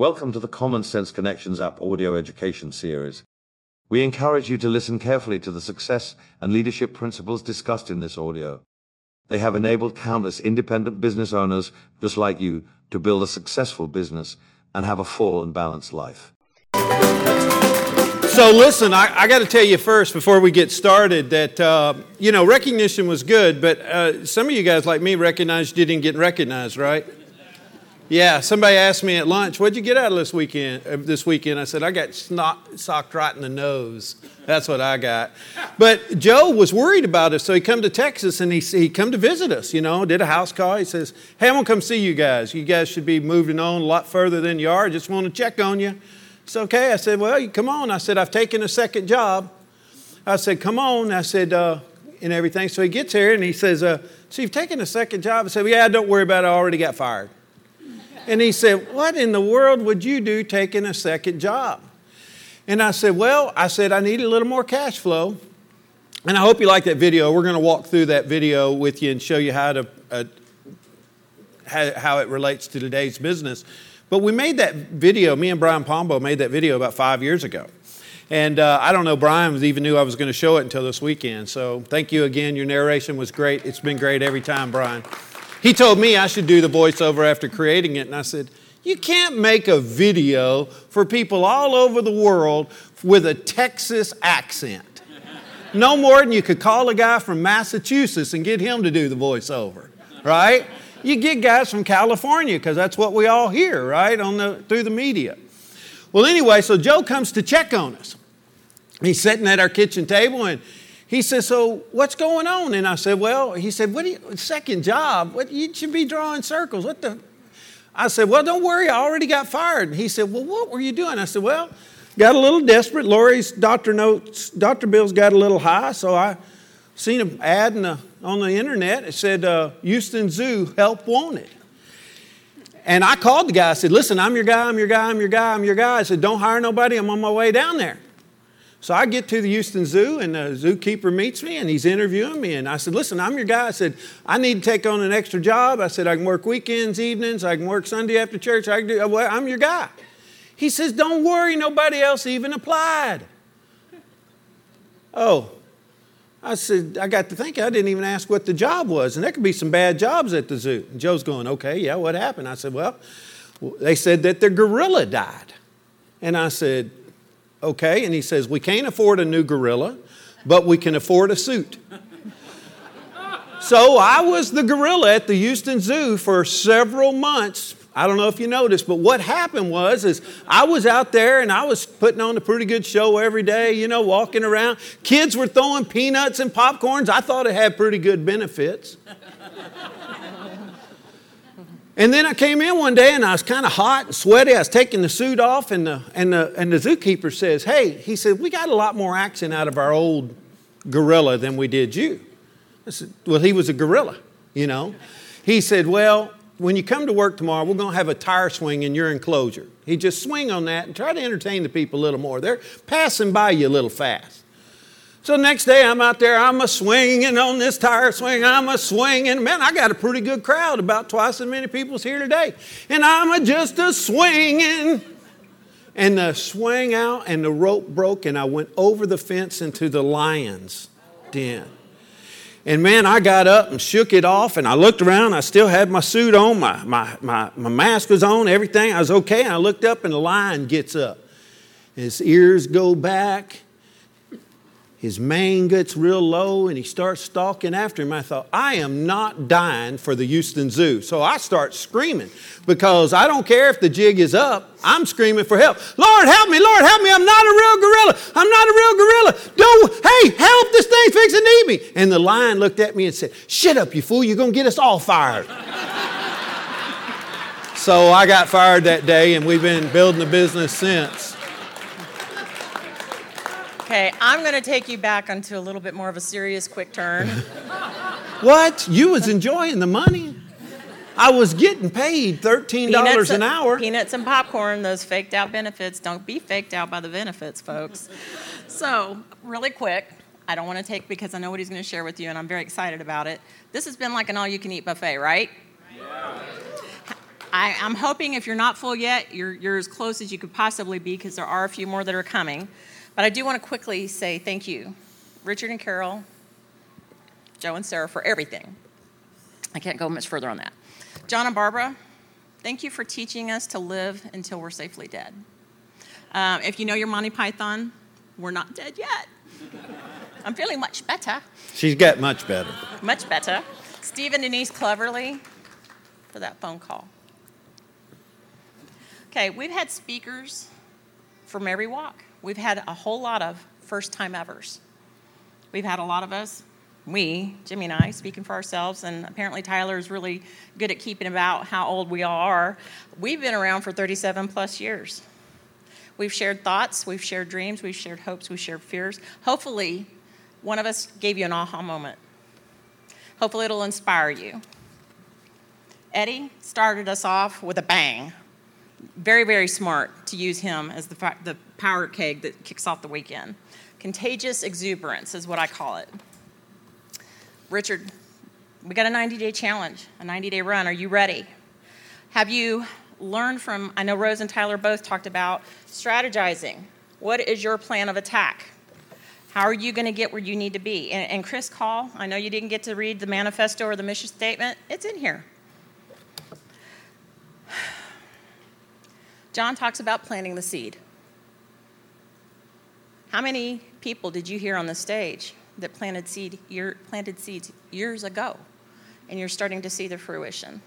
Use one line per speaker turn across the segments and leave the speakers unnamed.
Welcome to the Common Sense Connections app audio education series. We encourage you to listen carefully to the success and leadership principles discussed in this audio. They have enabled countless independent business owners just like you to build a successful business and have a full and balanced life.
So, listen, I, I got to tell you first before we get started that, uh, you know, recognition was good, but uh, some of you guys, like me, recognized you didn't get recognized, right? Yeah, somebody asked me at lunch, "What'd you get out of this weekend?" Uh, this weekend, I said, "I got snot, socked right in the nose. That's what I got." But Joe was worried about us, so he come to Texas and he he come to visit us. You know, did a house call. He says, "Hey, I'm gonna come see you guys. You guys should be moving on a lot further than you are. I just want to check on you." It's okay. I said, "Well, come on." I said, "I've taken a second job." I said, "Come on." I said, uh, and everything. So he gets here and he says, uh, "So you've taken a second job?" I said, well, "Yeah, don't worry about it. I already got fired." And he said, What in the world would you do taking a second job? And I said, Well, I said, I need a little more cash flow. And I hope you like that video. We're going to walk through that video with you and show you how to uh, how, how it relates to today's business. But we made that video, me and Brian Pombo made that video about five years ago. And uh, I don't know, Brian even knew I was going to show it until this weekend. So thank you again. Your narration was great. It's been great every time, Brian. He told me I should do the voiceover after creating it, and I said, You can't make a video for people all over the world with a Texas accent. No more than you could call a guy from Massachusetts and get him to do the voiceover, right? You get guys from California because that's what we all hear, right, on the, through the media. Well, anyway, so Joe comes to check on us. He's sitting at our kitchen table and he said, So what's going on? And I said, Well, he said, What do you, second job? What, you should be drawing circles. What the? I said, Well, don't worry, I already got fired. And he said, Well, what were you doing? I said, Well, got a little desperate. Lori's doctor notes, doctor bills got a little high, so I seen an ad the, on the internet. It said, uh, Houston Zoo, help wanted. And I called the guy. I said, Listen, I'm your guy, I'm your guy, I'm your guy, I'm your guy. I said, Don't hire nobody, I'm on my way down there. So I get to the Houston Zoo, and the zookeeper meets me, and he's interviewing me. And I said, Listen, I'm your guy. I said, I need to take on an extra job. I said, I can work weekends, evenings, I can work Sunday after church. I can do, well, I'm your guy. He says, Don't worry, nobody else even applied. Oh, I said, I got to thinking, I didn't even ask what the job was. And there could be some bad jobs at the zoo. And Joe's going, Okay, yeah, what happened? I said, Well, they said that their gorilla died. And I said, Okay, and he says, We can't afford a new gorilla, but we can afford a suit. so I was the gorilla at the Houston Zoo for several months. I don't know if you noticed, but what happened was is I was out there and I was putting on a pretty good show every day, you know, walking around. Kids were throwing peanuts and popcorns. I thought it had pretty good benefits. And then I came in one day and I was kind of hot and sweaty. I was taking the suit off, and the, and, the, and the zookeeper says, Hey, he said, we got a lot more action out of our old gorilla than we did you. I said, Well, he was a gorilla, you know. He said, Well, when you come to work tomorrow, we're going to have a tire swing in your enclosure. He just swing on that and try to entertain the people a little more. They're passing by you a little fast. So next day I'm out there, I'm a swinging on this tire swing, I'm a swinging. Man, I got a pretty good crowd, about twice as many people's here today. And I'm a just a swinging. And the swing out and the rope broke and I went over the fence into the lion's den. And man, I got up and shook it off and I looked around. I still had my suit on, my, my, my, my mask was on, everything. I was okay. And I looked up and the lion gets up. His ears go back his mane gets real low and he starts stalking after him. I thought, I am not dying for the Houston Zoo. So I start screaming because I don't care if the jig is up, I'm screaming for help. Lord, help me, Lord, help me. I'm not a real gorilla. I'm not a real gorilla. Don't, hey, help, this thing's fixing to eat me. And the lion looked at me and said, Shut up, you fool, you're going to get us all fired. so I got fired that day and we've been building a business since.
Okay, I'm going to take you back onto a little bit more of a serious quick turn.
what? You was enjoying the money? I was getting paid $13 peanuts an hour.
Peanuts and popcorn, those faked out benefits. Don't be faked out by the benefits, folks. So, really quick, I don't want to take because I know what he's going to share with you, and I'm very excited about it. This has been like an all you can eat buffet, right? Yeah. I, am hoping if you're not full yet, you're, you're as close as you could possibly be because there are a few more that are coming. But I do want to quickly say thank you, Richard and Carol, Joe and Sarah, for everything. I can't go much further on that. John and Barbara, thank you for teaching us to live until we're safely dead. Um, if you know your Monty Python, we're not dead yet. I'm feeling much better.
She's got much better.
Much better. Steve and Denise Cleverly for that phone call. Okay, we've had speakers from every walk. We've had a whole lot of first time evers. We've had a lot of us, we, Jimi and I, speaking for ourselves, and apparently Tyler is really good at keeping about how old we all are. We've been around for 37 plus years. We've shared thoughts, we've shared dreams, we've shared hopes, we've shared fears. Hopefully, one of us gave you an aha moment. Hopefully, it'll inspire you. Eddie started us off with a bang. Very, very smart to use him as the, the power keg that kicks off the weekend. Contagious exuberance is what I call it. Richard, we got a 90 day challenge, a 90 day run. Are you ready? Have you learned from, I know Rose and Tyler both talked about strategizing. What is your plan of attack? How are you going to get where you need to be? And, and Chris Call, I know you didn't get to read the manifesto or the mission statement. It's in here. John talks about planting the seed. How many people did you hear on the stage that planted seed year, planted seeds years ago, and you're starting to see the fruition?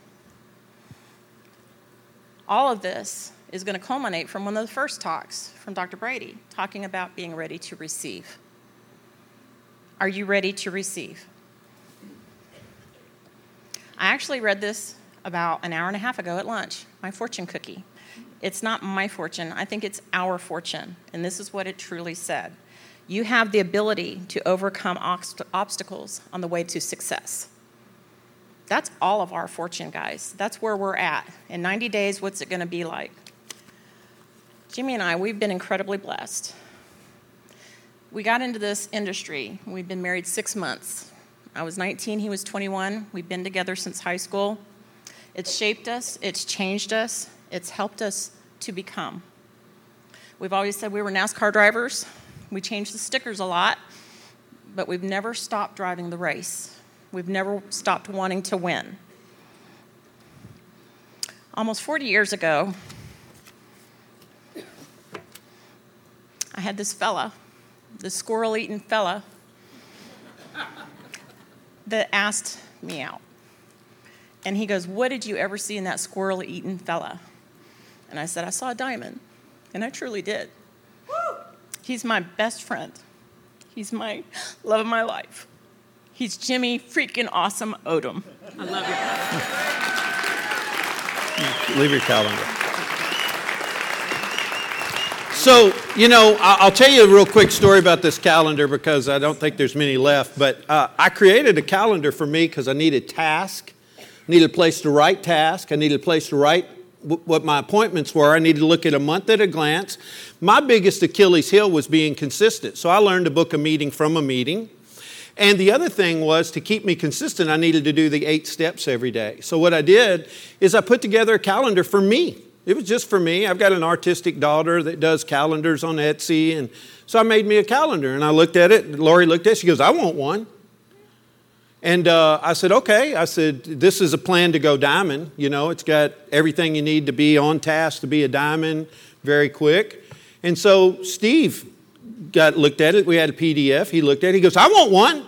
All of this is going to culminate from one of the first talks from Dr. Brady, talking about being ready to receive. Are you ready to receive? I actually read this about an hour and a half ago at lunch, my fortune cookie. It's not my fortune, I think it's our fortune. And this is what it truly said You have the ability to overcome obstacles on the way to success. That's all of our fortune, guys. That's where we're at. In 90 days, what's it going to be like? Jimi and I, we've been incredibly blessed. We got into this industry. We've been married six months. I was 19, he was 21. We've been together since high school. It's shaped us, it's changed us, it's helped us to become. We've always said we were NASCAR drivers. We changed the stickers a lot, but we've never stopped driving the race. We've never stopped wanting to win. Almost 40 years ago, I had this fella, this squirrel eating fella, that asked me out. And he goes, What did you ever see in that squirrel eating fella? And I said, I saw a diamond. And I truly did. Woo! He's my best friend. He's my love of my life. He's Jimi freaking awesome Odom. I love
you. Leave your calendar. So, you know, I'll tell you a real quick story about this calendar because I don't think there's many left. But uh, I created a calendar for me because I needed task, needed a place to write task, I needed a place to write what my appointments were. I needed to look at a month at a glance. My biggest Achilles heel was being consistent. So I learned to book a meeting from a meeting. And the other thing was to keep me consistent, I needed to do the eight steps every day. So what I did is I put together a calendar for me. It was just for me. I've got an artistic daughter that does calendars on Etsy. And so I made me a calendar and I looked at it. Lori looked at it. She goes, I want one. And uh, I said, okay. I said, this is a plan to go diamond. You know, it's got everything you need to be on task to be a diamond very quick. And so Steve got looked at it. We had a PDF. He looked at it. He goes, I want one.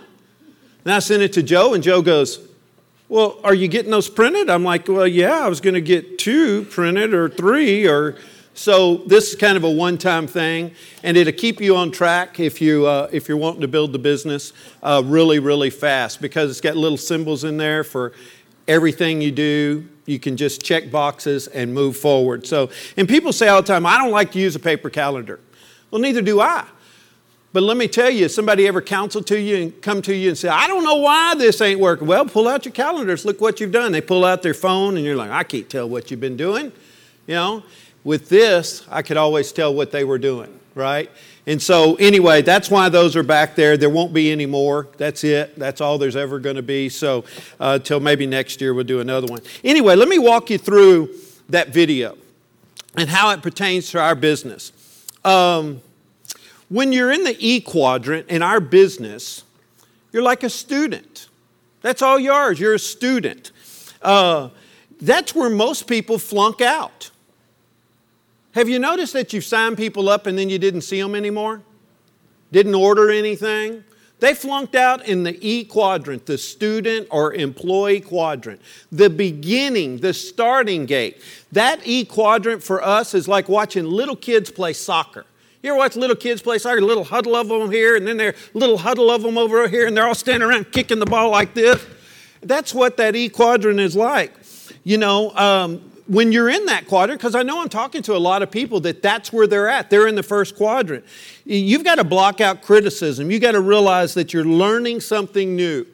And I sent it to Joe, and Joe goes, Well, are you getting those printed? I'm like, Well, yeah, I was going to get two printed or three or so this is kind of a one-time thing, and it'll keep you on track if you uh, if you're wanting to build the business uh, really really fast because it's got little symbols in there for everything you do. You can just check boxes and move forward. So, and people say all the time, "I don't like to use a paper calendar." Well, neither do I. But let me tell you, somebody ever counsel to you and come to you and say, I don't know why this ain't working. Well, pull out your calendars, look what you've done. They pull out their phone and you're like, I can't tell what you've been doing. You know, with this, I could always tell what they were doing, right? And so, anyway, that's why those are back there. There won't be any more. That's it. That's all there's ever going to be. So, uh, until maybe next year, we'll do another one. Anyway, let me walk you through that video and how it pertains to our business. Um, when you're in the E quadrant in our business, you're like a student. That's all you are, you're a student. Uh, that's where most people flunk out. Have you noticed that you've signed people up and then you didn't see them anymore? Didn't order anything? They flunked out in the E quadrant, the student or employee quadrant. The beginning, the starting gate. That E quadrant for us is like watching little kids play soccer. You ever watch little kids play soccer? A little huddle of them here, and then there little huddle of them over here, and they're all standing around kicking the ball like this. That's what that E quadrant is like. You know, um, when you're in that quadrant, because I know I'm talking to a lot of people that that's where they're at. They're in the first quadrant. You've got to block out criticism. You've got to realize that you're learning something new.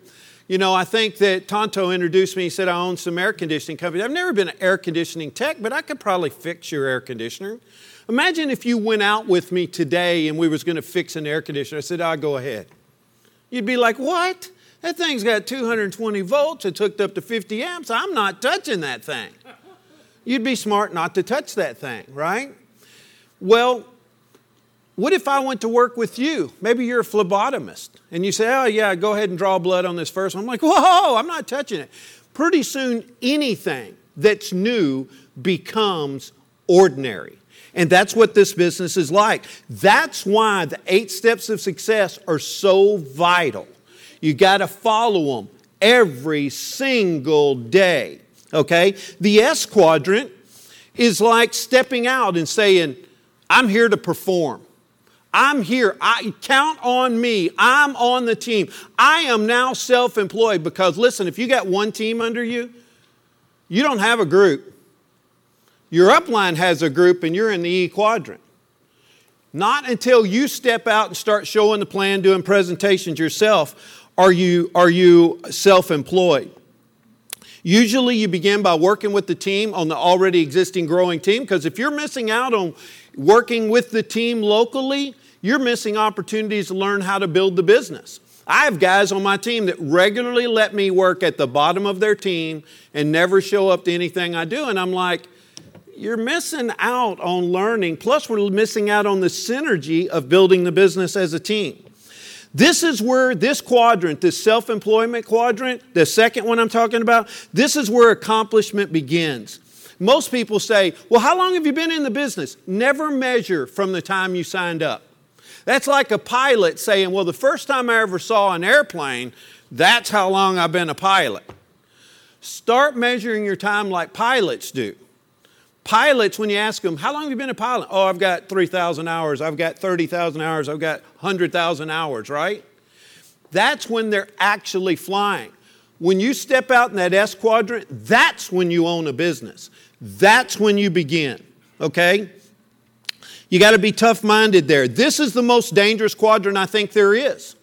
You know, I think that Tonto introduced me. He said, I own some air conditioning companies. I've never been an air conditioning tech, but I could probably fix your air conditioner. Imagine if you went out with me today and we was going to fix an air conditioner. I said, I'll go ahead. You'd be like, what? That thing's got 220 volts. It's hooked up to 50 amps. I'm not touching that thing. You'd be smart not to touch that thing, right? Well, what if I went to work with you? Maybe you're a phlebotomist and you say, Oh, yeah, go ahead and draw blood on this first. one. I'm like, Whoa, I'm not touching it. Pretty soon, anything that's new becomes ordinary. And that's what this business is like. That's why the eight steps of success are so vital. You got to follow them every single day. Okay? The S quadrant is like stepping out and saying, I'm here to perform. I'm here. I count on me. I'm on the team. I am now self-employed because listen, if you got one team under you, you don't have a group. Your upline has a group and you're in the E quadrant. Not until you step out and start showing the plan, doing presentations yourself, are you, are you self employed. Usually, you begin by working with the team on the already existing growing team, because if you're missing out on working with the team locally, you're missing opportunities to learn how to build the business. I have guys on my team that regularly let me work at the bottom of their team and never show up to anything I do. And I'm like, you're missing out on learning. Plus, we're missing out on the synergy of building the business as a team. This is where this quadrant, this self employment quadrant, the second one I'm talking about, this is where accomplishment begins. Most people say, Well, how long have you been in the business? Never measure from the time you signed up. That's like a pilot saying, Well, the first time I ever saw an airplane, that's how long I've been a pilot. Start measuring your time like pilots do. Pilots, when you ask them, How long have you been a pilot? Oh, I've got 3,000 hours, I've got 30,000 hours, I've got 100,000 hours, right? That's when they're actually flying. When you step out in that S quadrant, that's when you own a business. That's when you begin, okay? You got to be tough minded there. This is the most dangerous quadrant I think there is.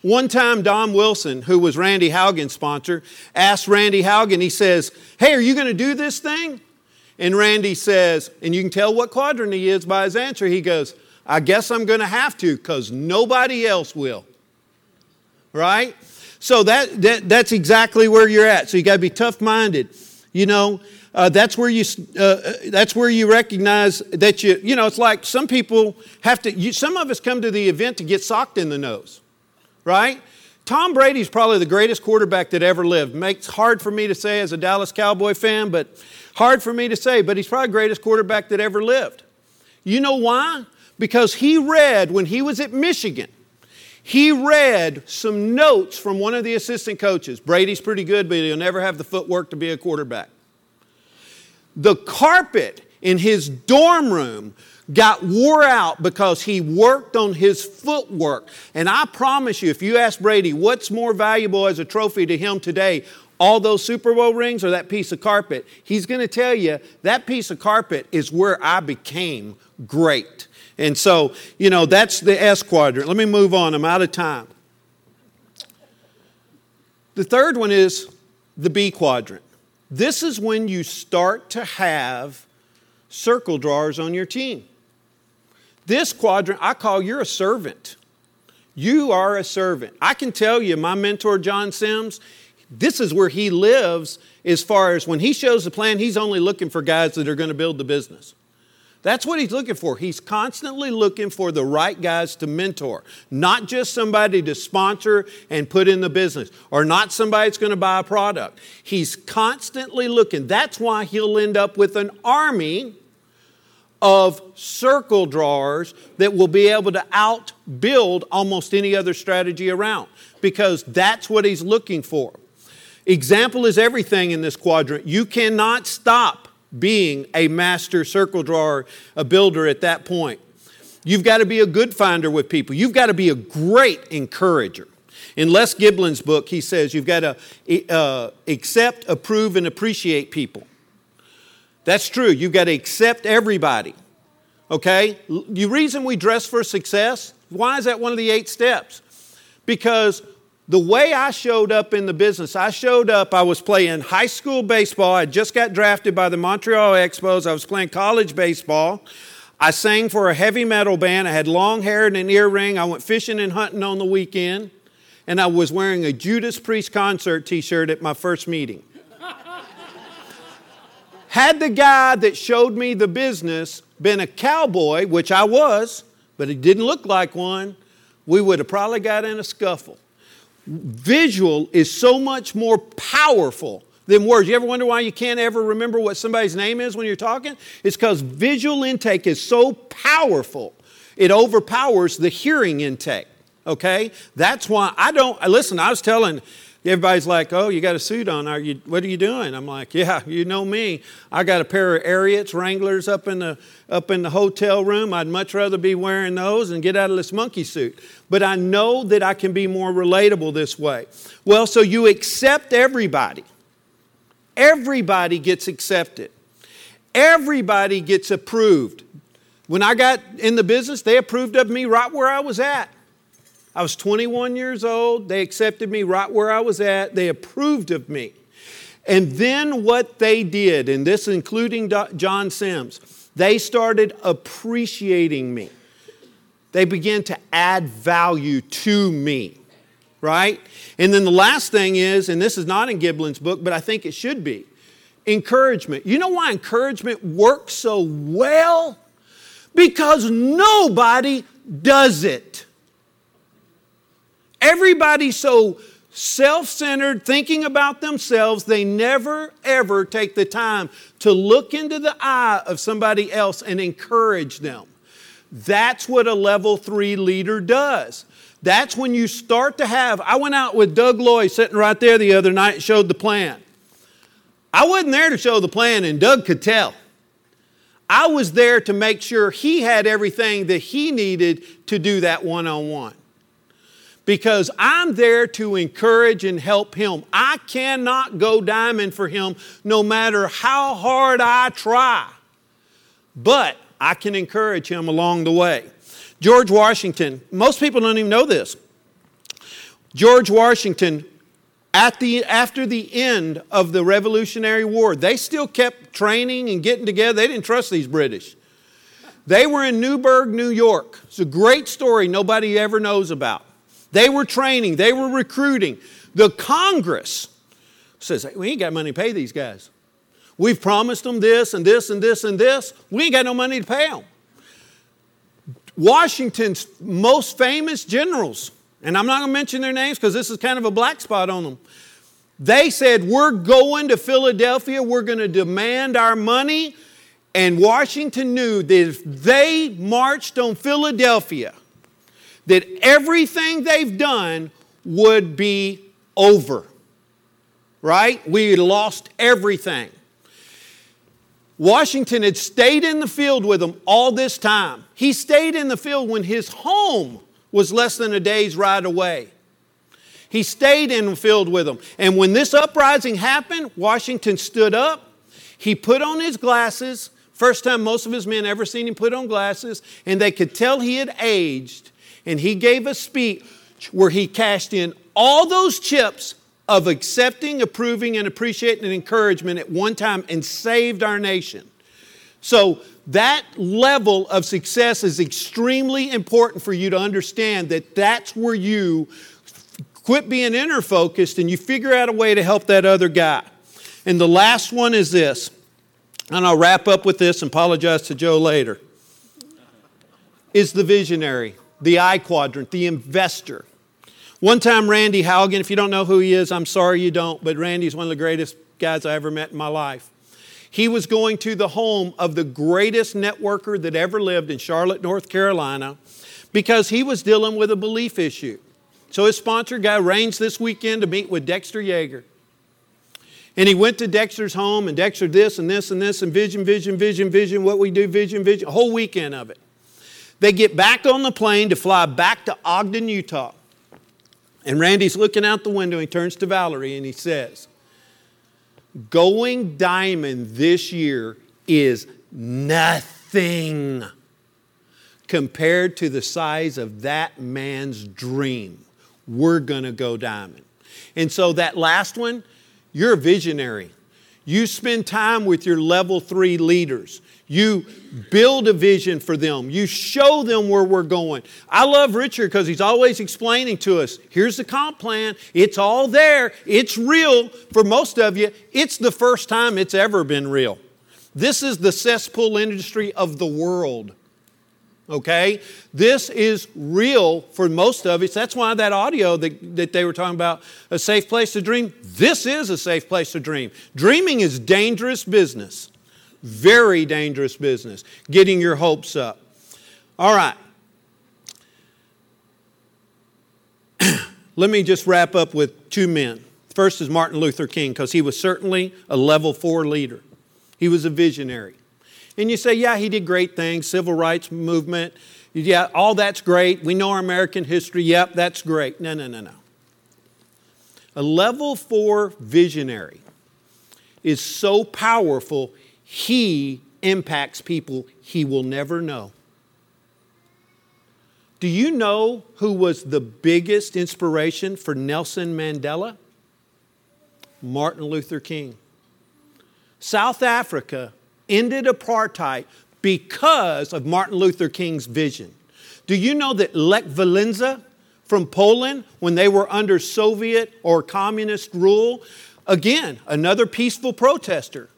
One time, Don Wilson, who was Randy Haugen's sponsor, asked Randy Haugen, he says, Hey, are you going to do this thing? And Randy says, and you can tell what quadrant he is by his answer. He goes, I guess I'm going to have to because nobody else will. Right? So that, that, that's exactly where you're at. So you got to be tough minded. You know, uh, that's where you uh, uh, that's where you recognize that you you know it's like some people have to you, some of us come to the event to get socked in the nose right tom brady's probably the greatest quarterback that ever lived makes hard for me to say as a dallas cowboy fan but Hard for me to say, but he's probably the greatest quarterback that ever lived. You know why? Because he read when he was at Michigan, he read some notes from one of the assistant coaches. Brady's pretty good, but he'll never have the footwork to be a quarterback. The carpet in his dorm room got wore out because he worked on his footwork. And I promise you, if you ask Brady what's more valuable as a trophy to him today, all those Super Bowl rings or that piece of carpet, he's going to tell you that piece of carpet is where I became great. And so, you know, that's the S quadrant. Let me move on. I'm out of time. The third one is the B quadrant. This is when you start to have circle drawers on your team. This quadrant, I call you're a servant. You are a servant. I can tell you, my mentor, John Sims, this is where he lives as far as when he shows the plan, he's only looking for guys that are going to build the business. That's what he's looking for. He's constantly looking for the right guys to mentor, not just somebody to sponsor and put in the business, or not somebody that's going to buy a product. He's constantly looking. That's why he'll end up with an army of circle drawers that will be able to outbuild almost any other strategy around because that's what he's looking for. Example is everything in this quadrant. You cannot stop being a master circle drawer, a builder at that point. You've got to be a good finder with people. You've got to be a great encourager. In Les Giblin's book, he says you've got to uh, accept, approve, and appreciate people. That's true. You've got to accept everybody. Okay? The reason we dress for success, why is that one of the eight steps? Because the way I showed up in the business, I showed up, I was playing high school baseball. I just got drafted by the Montreal Expos. I was playing college baseball. I sang for a heavy metal band. I had long hair and an earring. I went fishing and hunting on the weekend. And I was wearing a Judas Priest concert t shirt at my first meeting. had the guy that showed me the business been a cowboy, which I was, but he didn't look like one, we would have probably got in a scuffle visual is so much more powerful than words. You ever wonder why you can't ever remember what somebody's name is when you're talking? It's because visual intake is so powerful, it overpowers the hearing intake. Okay? That's why I don't, listen, I was telling Everybody's like, oh, you got a suit on. Are you, what are you doing? I'm like, yeah, you know me. I got a pair of Ariats Wranglers up in, the, up in the hotel room. I'd much rather be wearing those and get out of this monkey suit. But I know that I can be more relatable this way. Well, so you accept everybody. Everybody gets accepted. Everybody gets approved. When I got in the business, they approved of me right where I was at. I was 21 years old. They accepted me right where I was at. They approved of me. And then what they did, and this including John Sims, they started appreciating me. They began to add value to me, right? And then the last thing is, and this is not in Giblin's book, but I think it should be encouragement. You know why encouragement works so well? Because nobody does it. Everybody's so self centered, thinking about themselves, they never ever take the time to look into the eye of somebody else and encourage them. That's what a level three leader does. That's when you start to have. I went out with Doug Loy sitting right there the other night and showed the plan. I wasn't there to show the plan, and Doug could tell. I was there to make sure he had everything that he needed to do that one on one because I'm there to encourage and help him. I cannot go diamond for him no matter how hard I try, but I can encourage him along the way. George Washington, most people don't even know this. George Washington, at the, after the end of the Revolutionary War, they still kept training and getting together. They didn't trust these British. They were in Newburgh, New York. It's a great story nobody ever knows about. They were training, they were recruiting. The Congress says, We ain't got money to pay these guys. We've promised them this and this and this and this. We ain't got no money to pay them. Washington's most famous generals, and I'm not going to mention their names because this is kind of a black spot on them. They said, We're going to Philadelphia, we're going to demand our money. And Washington knew that if they marched on Philadelphia, that everything they've done would be over. Right? We lost everything. Washington had stayed in the field with them all this time. He stayed in the field when his home was less than a day's ride away. He stayed in the field with them. And when this uprising happened, Washington stood up. He put on his glasses. First time most of his men ever seen him put on glasses, and they could tell he had aged and he gave a speech where he cashed in all those chips of accepting, approving, and appreciating and encouragement at one time and saved our nation. So, that level of success is extremely important for you to understand that that's where you Quit being inner focused and you figure out a way to help that other guy. And the last one is this, and I'll wrap up with this and apologize to Joe later. Is the visionary, the I quadrant, the investor. One time, Randy Haugen, if you don't know who he is, I'm sorry you don't, but Randy's one of the greatest guys I ever met in my life. He was going to the home of the greatest networker that ever lived in Charlotte, North Carolina, because he was dealing with a belief issue. So his sponsor guy arranged this weekend to meet with Dexter Yager. And he went to Dexter's home, and Dexter this and this and this, and vision, vision, vision, vision, what we do, vision, vision, a whole weekend of it. They get back on the plane to fly back to Ogden, Utah. And Randy's looking out the window. He turns to Valerie and he says, Going diamond this year is nothing compared to the size of that man's dream we're going to go diamond. And so that last one, you're a visionary. You spend time with your level three leaders. You build a vision for them. You show them where we're going. I love Richard because he's always explaining to us here's the comp plan. It's all there. It's real. For most of you, it's the first time it's ever been real. This is the cesspool industry of the world okay? This is real for most of us. That's why that audio that, that they were talking about, a safe place to dream, this is a safe place to dream. Dreaming is dangerous business, very dangerous business, getting your hopes up. All right. Let me just wrap up with two men. First is Martin Luther King, because he was certainly a level four leader. He was a visionary. And you say, yeah, he did great things, civil rights movement. Yeah, all that's great. We know our American history. Yep, that's great. No, no, no, no. A level four visionary is so powerful, he impacts people he will never know. Do you know who was the biggest inspiration for Nelson Mandela? Martin Luther King. South Africa ended apartheid because of Martin Luther King's vision. Do you know that Lech Walesa from Poland, when they were under Soviet or communist rule, again, another peaceful protester,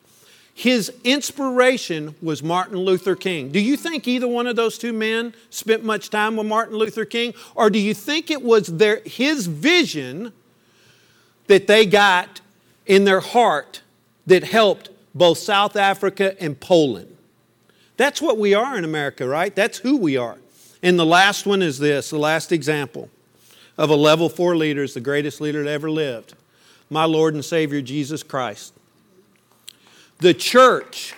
his inspiration was Martin Luther King. Do you think either one of those two men spent much time with Martin Luther King? Or do you think it was their, his vision that they got in their heart that helped both South Africa and Poland. That's what we are in America, right? That's who we are. And the last one is this the last example of a level four leader is the greatest leader that ever lived my Lord and Savior Jesus Christ. The church,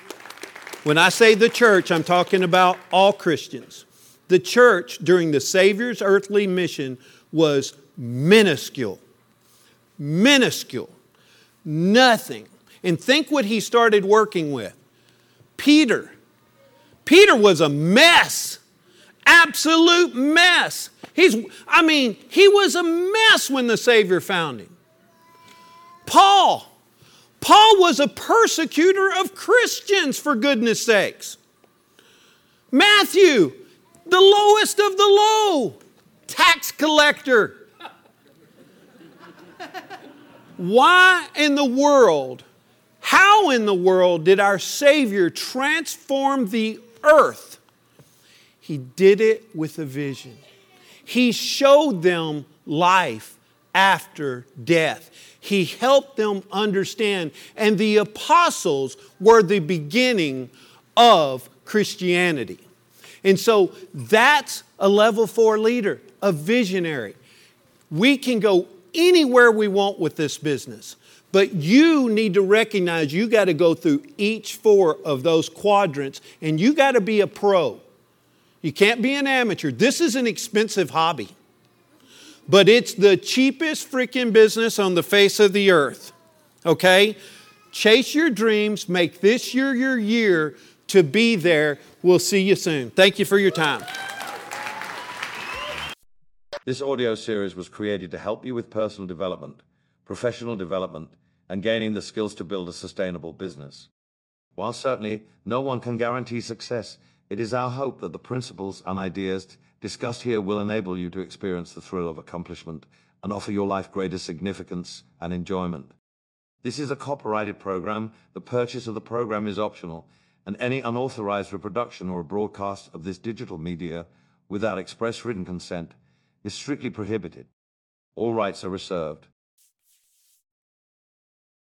when I say the church, I'm talking about all Christians. The church during the Savior's earthly mission was minuscule. Minuscule. Nothing. And think what he started working with Peter. Peter was a mess, absolute mess. He's, I mean, he was a mess when the Savior found him. Paul. Paul was a persecutor of Christians, for goodness sakes. Matthew, the lowest of the low, tax collector. Why in the world how in the world did our Savior transform the earth? He did it with a vision. He showed them life after death. He helped them understand. And the apostles were the beginning of Christianity. And so that's a level four leader, a visionary. We can go anywhere we want with this business. But you need to recognize you got to go through each four of those quadrants and you got to be a pro. You can't be an amateur. This is an expensive hobby, but it's the cheapest freaking business on the face of the earth. Okay? Chase your dreams, make this year your year to be there. We'll see you soon. Thank you for your time.
This audio series was created to help you with personal development professional development, and gaining the skills to build a sustainable business. While certainly no one can guarantee success, it is our hope that the principles and ideas discussed here will enable you to experience the thrill of accomplishment and offer your life greater significance and enjoyment. This is a copyrighted program. The purchase of the program is optional, and any unauthorized reproduction or broadcast of this digital media without express written consent is strictly prohibited. All rights are reserved.